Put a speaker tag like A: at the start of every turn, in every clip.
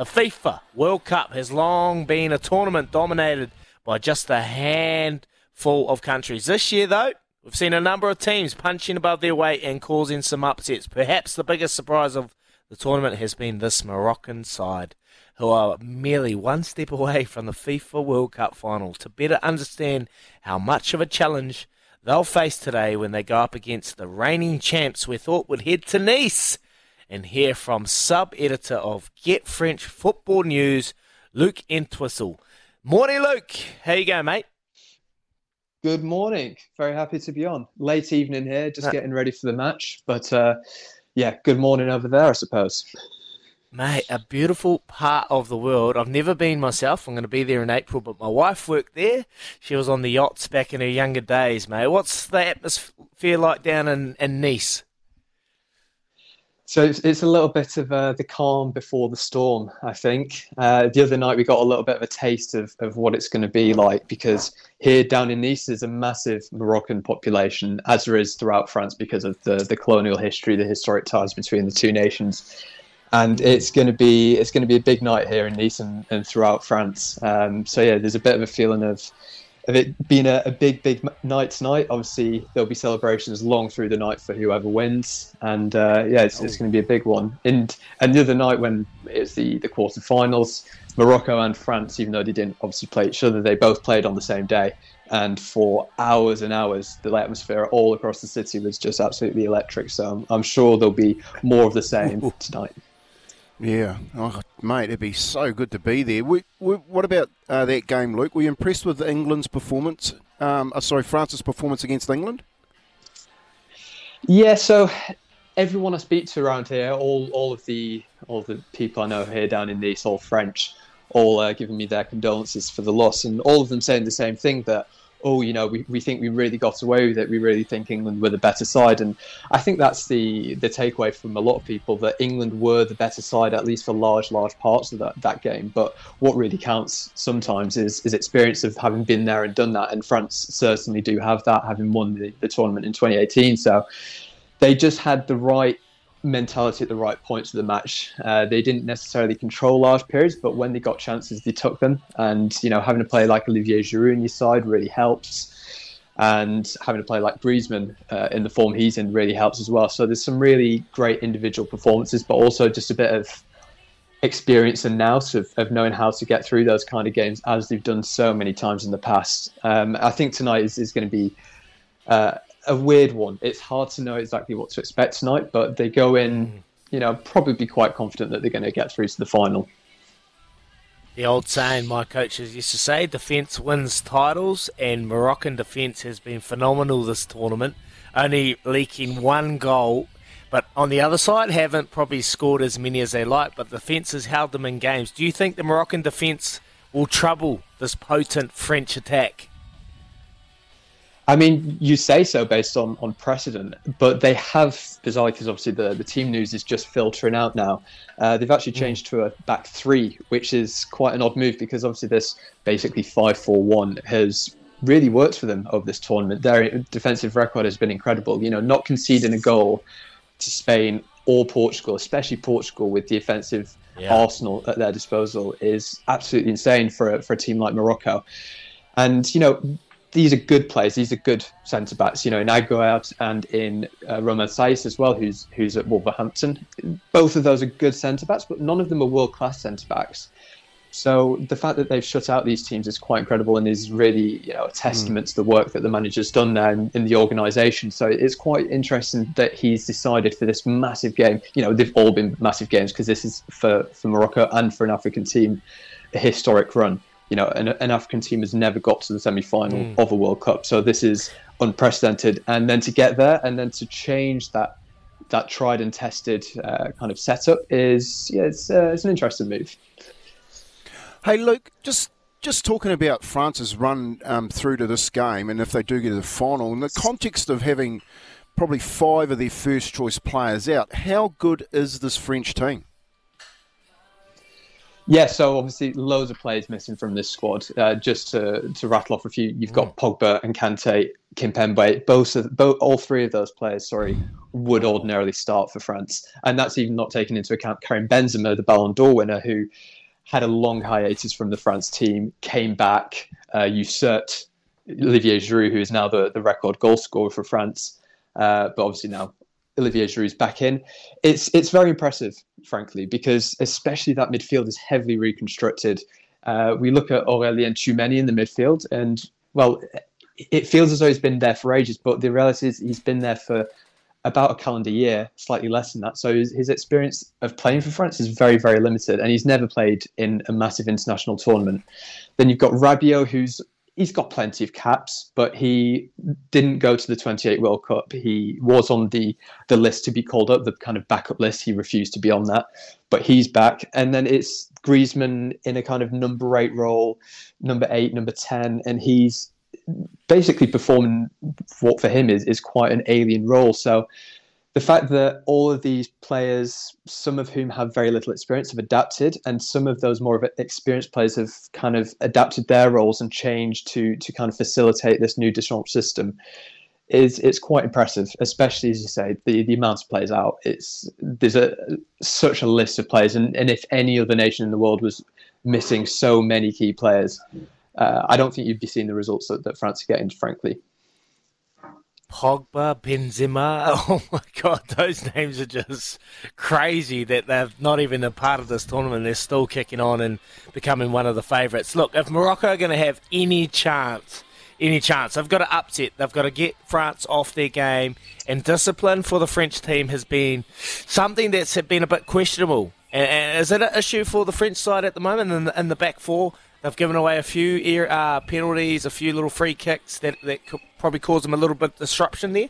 A: The FIFA World Cup has long been a tournament dominated by just a handful of countries. This year, though, we've seen a number of teams punching above their weight and causing some upsets. Perhaps the biggest surprise of the tournament has been this Moroccan side, who are merely one step away from the FIFA World Cup final. To better understand how much of a challenge they'll face today when they go up against the reigning champs, we thought we'd head to Nice and hear from sub editor of Get French Football News, Luke Entwistle. Morning, Luke. How you going, mate?
B: Good morning. Very happy to be on. Late evening here, just getting ready for the match. But uh, yeah, good morning over there, I suppose.
A: Mate, a beautiful part of the world. I've never been myself. I'm going to be there in April, but my wife worked there. She was on the yachts back in her younger days, mate. What's the atmosphere like down in, in Nice?
B: So it's, it's a little bit of uh, the calm before the storm, I think. Uh, the other night we got a little bit of a taste of, of what it's going to be like because here down in Nice there's a massive Moroccan population, as there is throughout France because of the, the colonial history, the historic ties between the two nations. And it's going to be it's going to be a big night here in Nice and, and throughout France. Um, so yeah, there's a bit of a feeling of of it being a, a, big, big night tonight. Obviously, there'll be celebrations long through the night for whoever wins, and uh, yeah, it's, it's going to be a big one. And and the other night when it's the the quarterfinals, Morocco and France, even though they didn't obviously play each other, they both played on the same day. And for hours and hours, the atmosphere all across the city was just absolutely electric. So I'm, I'm sure there'll be more of the same tonight.
C: Yeah, oh, mate, it'd be so good to be there. We, we, what about uh, that game, Luke? Were you impressed with England's performance? Um, uh, sorry, France's performance against England?
B: Yeah, so everyone I speak to around here, all all of the all the people I know here down in Nice, all French, all uh, giving me their condolences for the loss, and all of them saying the same thing that oh, you know, we, we think we really got away with it. We really think England were the better side. And I think that's the, the takeaway from a lot of people that England were the better side, at least for large, large parts of that, that game. But what really counts sometimes is, is experience of having been there and done that. And France certainly do have that, having won the, the tournament in 2018. So they just had the right mentality at the right points of the match. Uh, they didn't necessarily control large periods, but when they got chances, they took them. And you know, having to play like Olivier Giroud in your side really helps. And having to play like Griezmann uh, in the form he's in really helps as well. So there's some really great individual performances, but also just a bit of experience and nous of, of knowing how to get through those kind of games as they've done so many times in the past. Um, I think tonight is, is going to be uh, a weird one. It's hard to know exactly what to expect tonight, but they go in, mm. you know, probably be quite confident that they're going to get through to the final.
A: The old saying my coaches used to say, defence wins titles, and Moroccan defence has been phenomenal this tournament, only leaking one goal. But on the other side, haven't probably scored as many as they like, but defence has held them in games. Do you think the Moroccan defence will trouble this potent French attack?
B: I mean, you say so based on, on precedent, but they have, bizarrely, because obviously the, the team news is just filtering out now. Uh, they've actually hmm. changed to a back three, which is quite an odd move because obviously this basically 5 4 1 has really worked for them over this tournament. Their defensive record has been incredible. You know, not conceding a goal to Spain or Portugal, especially Portugal with the offensive yeah. arsenal at their disposal, is absolutely insane for a, for a team like Morocco. And, you know, these are good players. These are good centre backs. You know, in Aguerd and in uh, Romain Saïss as well, who's who's at Wolverhampton. Both of those are good centre backs, but none of them are world class centre backs. So the fact that they've shut out these teams is quite incredible and is really you know a testament mm. to the work that the manager's done there in, in, the organisation. So it's quite interesting that he's decided for this massive game. You know, they've all been massive games because this is for for Morocco and for an African team a historic run you know, an, an African team has never got to the semi final mm. of a World Cup. So this is unprecedented. And then to get there and then to change that that tried and tested uh, kind of setup is yeah, it's, uh, it's an interesting move.
C: Hey, Luke, just just talking about France's run um, through to this game, and if they do get to the final, in the context of having probably five of their first choice players out, how good is this French team?
B: Yeah, so obviously loads of players missing from this squad. Uh, just to, to rattle off a few, you've got mm. Pogba and Kante, Kimpembe. Both, of, both, all three of those players, sorry, would ordinarily start for France, and that's even not taking into account Karim Benzema, the Ballon d'Or winner, who had a long hiatus from the France team, came back, uh, usurped Olivier Giroud, who is now the, the record goal scorer for France, uh, but obviously now Olivier Giroud's back in. It's it's very impressive, frankly, because especially that midfield is heavily reconstructed. Uh, we look at Aurélien Tchouameni in the midfield, and well, it feels as though he's been there for ages, but the reality is he's been there for about a calendar year, slightly less than that. So his, his experience of playing for France is very, very limited, and he's never played in a massive international tournament. Then you've got Rabiot, who's he's got plenty of caps, but he didn't go to the 28 World Cup. He was on the the list to be called up, the kind of backup list. He refused to be on that, but he's back. And then it's Griezmann in a kind of number eight role, number eight, number ten, and he's basically performing what for him is is quite an alien role. So the fact that all of these players, some of whom have very little experience, have adapted, and some of those more experienced players have kind of adapted their roles and changed to to kind of facilitate this new Deschamps system, is it's quite impressive. Especially as you say, the the amount of players out. It's there's a such a list of players, and, and if any other nation in the world was missing so many key players, uh, I don't think you'd be seeing the results that, that France are getting. Frankly.
A: Pogba, Benzema. Oh my God, those names are just crazy that they're not even a part of this tournament. They're still kicking on and becoming one of the favourites. Look, if Morocco are going to have any chance, any chance, they've got to upset. They've got to get France off their game. And discipline for the French team has been something that's been a bit questionable. And, is it an issue for the French side at the moment in the, in the back four? They've given away a few uh, penalties, a few little free kicks that, that could probably cause them a little bit of disruption there.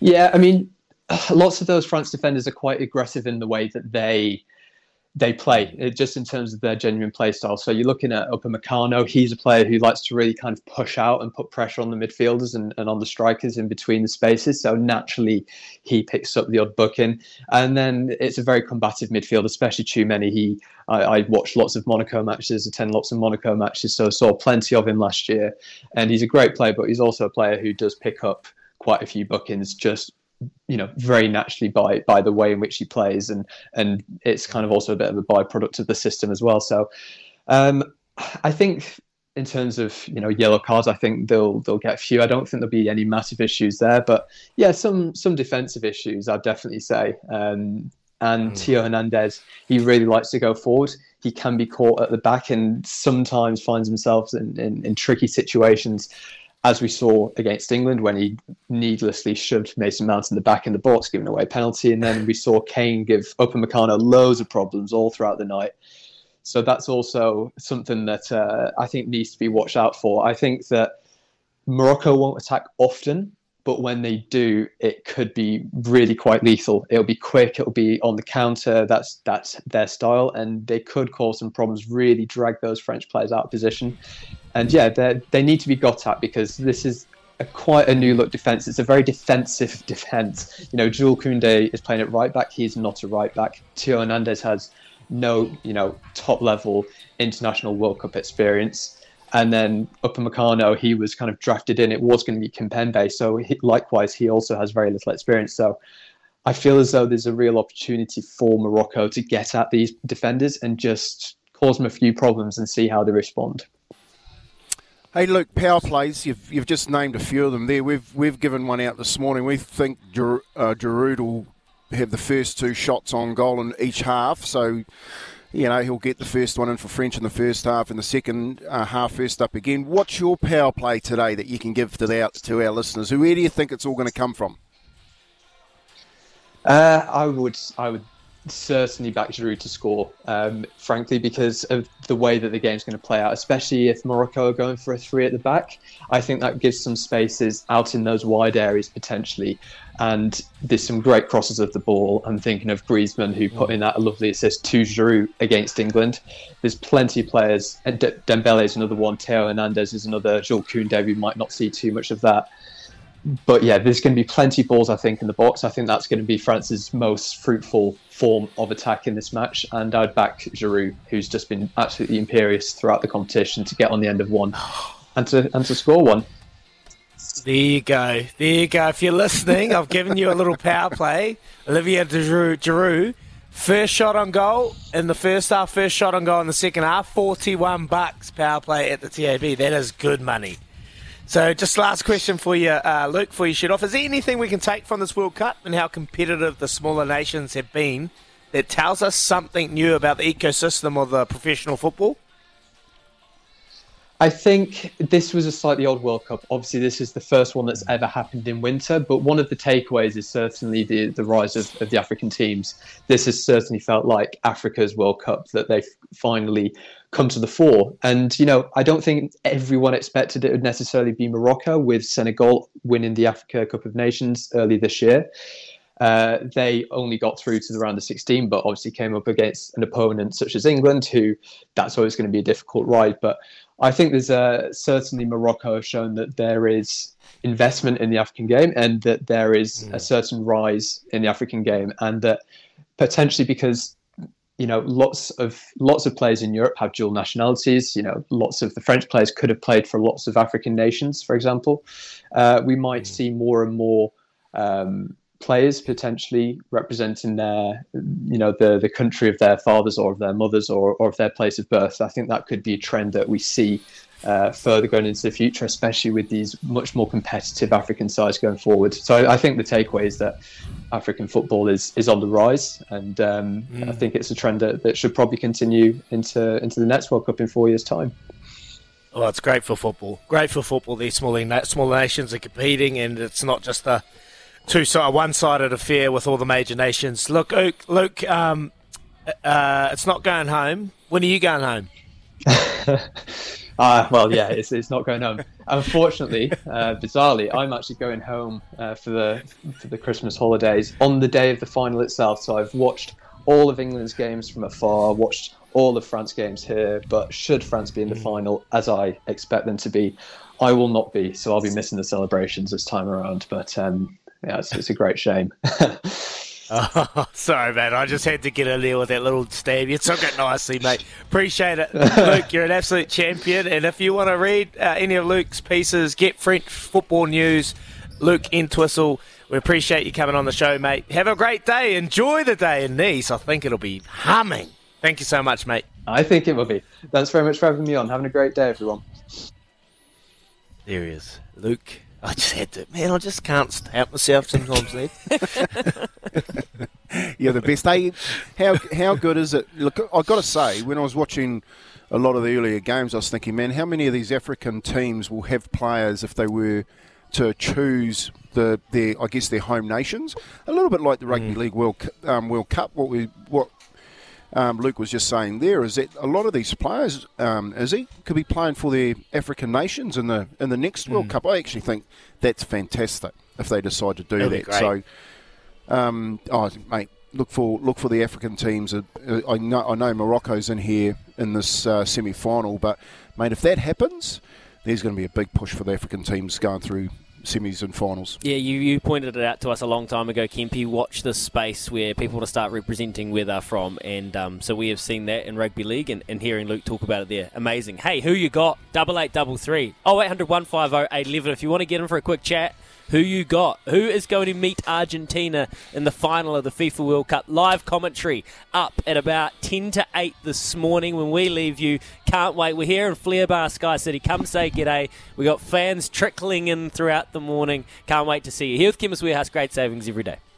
B: Yeah, I mean, lots of those France defenders are quite aggressive in the way that they they play, uh, just in terms of their genuine play style. So you're looking at Upamecano. He's a player who likes to really kind of push out and put pressure on the midfielders and, and on the strikers in between the spaces. So naturally, he picks up the odd booking. And then it's a very combative midfield, especially Tchouameni. He, I, I watched lots of Monaco matches, attend lots of Monaco matches, so I saw plenty of him last year. And he's a great player, but he's also a player who does pick up quite a few bookings just you know very naturally by by the way in which he plays and and it's kind of also a bit of a byproduct of the system as well. So um, I think in terms of you know yellow cards I think they'll they'll get a few. I don't think there'll be any massive issues there but yeah some some defensive issues I'd definitely say. Um, and mm. Theo Hernandez he really likes to go forward. He can be caught at the back and sometimes finds himself in, in, in tricky situations as we saw against England when he needlessly shoved Mason Mount in the back in the box, giving away a penalty. And then we saw Kane give Upamecano loads of problems all throughout the night. So that's also something that uh, I think needs to be watched out for. I think that Morocco won't attack often, but when they do, it could be really quite lethal. It'll be quick. It'll be on the counter. That's that's their style, and they could cause some problems. Really drag those French players out of position and yeah, they they need to be got at because this is a, quite a new look defence. It's a very defensive defence. You know, Jules Koundé is playing at right back. He's not a right back. Theo Hernandez has no, you know, top level international World Cup experience. And then Upamecano, he was kind of drafted in. It was going to be Kimpembe. So he, likewise, he also has very little experience. So I feel as though there's a real opportunity for Morocco to get at these defenders and just cause them a few problems and see how they respond.
C: Hey, Luke, power plays. You've, you've just named a few of them there. We've we've given one out this morning. We think Giroud uh, will have the first two shots on goal in each half. So, you know, he'll get the first one in for French in the first half and the second uh, half first up again. What's your power play today that you can give to, the, to our listeners? Where do you think it's all going to come from?
B: Uh, I would I would certainly back Giroud to score, um, frankly, because of the way that the game's going to play out, especially if Morocco are going for a three at the back. I think that gives some spaces out in those wide areas potentially. And there's some great crosses of the ball. I'm thinking of Griezmann, who put in that lovely assist to Giroud against England. There's plenty of players. Dembele is another one. Theo Hernandez is another. Jules Koundé, we might not see too much of that but yeah, there's going to be plenty of balls, I think, in the box. I think that's going to be France's most fruitful form of attack in this match. And I'd back Giroud, who's just been absolutely imperious throughout the competition, to get on the end of one and to and to score one.
A: There you go. There you go. If you're listening, I've given you a little power play. Olivier Giroud, Giroud, first shot on goal in the first half, first shot on goal in the second half. Forty-one bucks power play at the TAB. That is good money. So, just last question for you, uh, Luke, before you shoot off. Is there anything we can take from this World Cup and how competitive the smaller nations have been that tells us something new about the ecosystem of the professional football?
B: I think this was a slightly odd World Cup. Obviously, this is the first one that's ever happened in winter, but one of the takeaways is certainly the, the rise of, of the African teams. This has certainly felt like Africa's World Cup that they've finally come to the fore. And, you know, I don't think everyone expected it would necessarily be Morocco with Senegal winning the Africa Cup of Nations early this year. Uh, they only got through to the round of 16, but obviously came up against an opponent such as England, who that's always going to be a difficult ride. But I think there's uh, certainly Morocco have shown that there is investment in the African game and that there is mm. a certain rise in the African game, and that potentially because you know, lots of lots of players in Europe have dual nationalities. You know, lots of the French players could have played for lots of African nations, for example. Uh, we might mm. see more and more um, players potentially representing their, you know, the the country of their fathers or of their mothers or or of their place of birth. I think that could be a trend that we see uh, further going into the future, especially with these much more competitive African sides going forward. So I, I think the takeaway is that African football is is on the rise, and um, mm. I think it's a trend that, that should probably continue into into the next World Cup in four years' time.
A: Well, it's great for football. Great for football. These smaller small nations are competing, and it's not just a two side, one sided affair with all the major nations. Look, Luke, Luke um, uh, it's not going home. When are you going home?
B: Uh, well, yeah, it's, it's not going home. Unfortunately, uh, bizarrely, I'm actually going home uh, for the for the Christmas holidays on the day of the final itself. So I've watched all of England's games from afar, watched all of France games here. But should France be in the mm. final, as I expect them to be, I will not be. So I'll be missing the celebrations this time around. But um, yeah, it's, it's a great shame.
A: Oh, sorry, man. I just had to get in there with that little stab. You took it nicely, mate. Appreciate it. Luke, you're an absolute champion. And if you want to read uh, any of Luke's pieces, get French football news, Luke Entwistle. We appreciate you coming on the show, mate. Have a great day. Enjoy the day in Nice. I think it'll be humming. Thank you so much, mate.
B: I think it will be. Thanks very much for having me on. Having a great day, everyone.
A: There he is. Luke I just had to, man, I just can't help myself sometimes, Ned.
C: You're the best. Hey, how, how good is it? Look, I've got to say, when I was watching a lot of the earlier games, I was thinking, man, how many of these African teams will have players if they were to choose the their, I guess, their home nations? A little bit like the Rugby mm. League World, um, World Cup, what we, what um, Luke was just saying there is that a lot of these players, um, is he could be playing for their African nations in the in the next mm. World Cup. I actually think that's fantastic if they decide to do That'd that. So, um, oh, mate, look for look for the African teams. Uh, I know I know Morocco's in here in this uh, semi final, but mate, if that happens, there's going to be a big push for the African teams going through semis and finals.
D: Yeah, you, you pointed it out to us a long time ago, Kempy. Watch this space where people to start representing where they're from. And um, so we have seen that in rugby league and, and hearing Luke talk about it there. Amazing. Hey, who you got? Double eight double three. Oh, 0800 150 811. If you want to get in for a quick chat, who you got. Who is going to meet Argentina in the final of the FIFA World Cup? Live commentary up at about 10 to 8 this morning when we leave you. Can't wait. We're here in Flair Bar Sky City. Come say g'day. We got fans trickling in throughout the morning. Can't wait to see you. Here with Chemist Warehouse, great savings every day.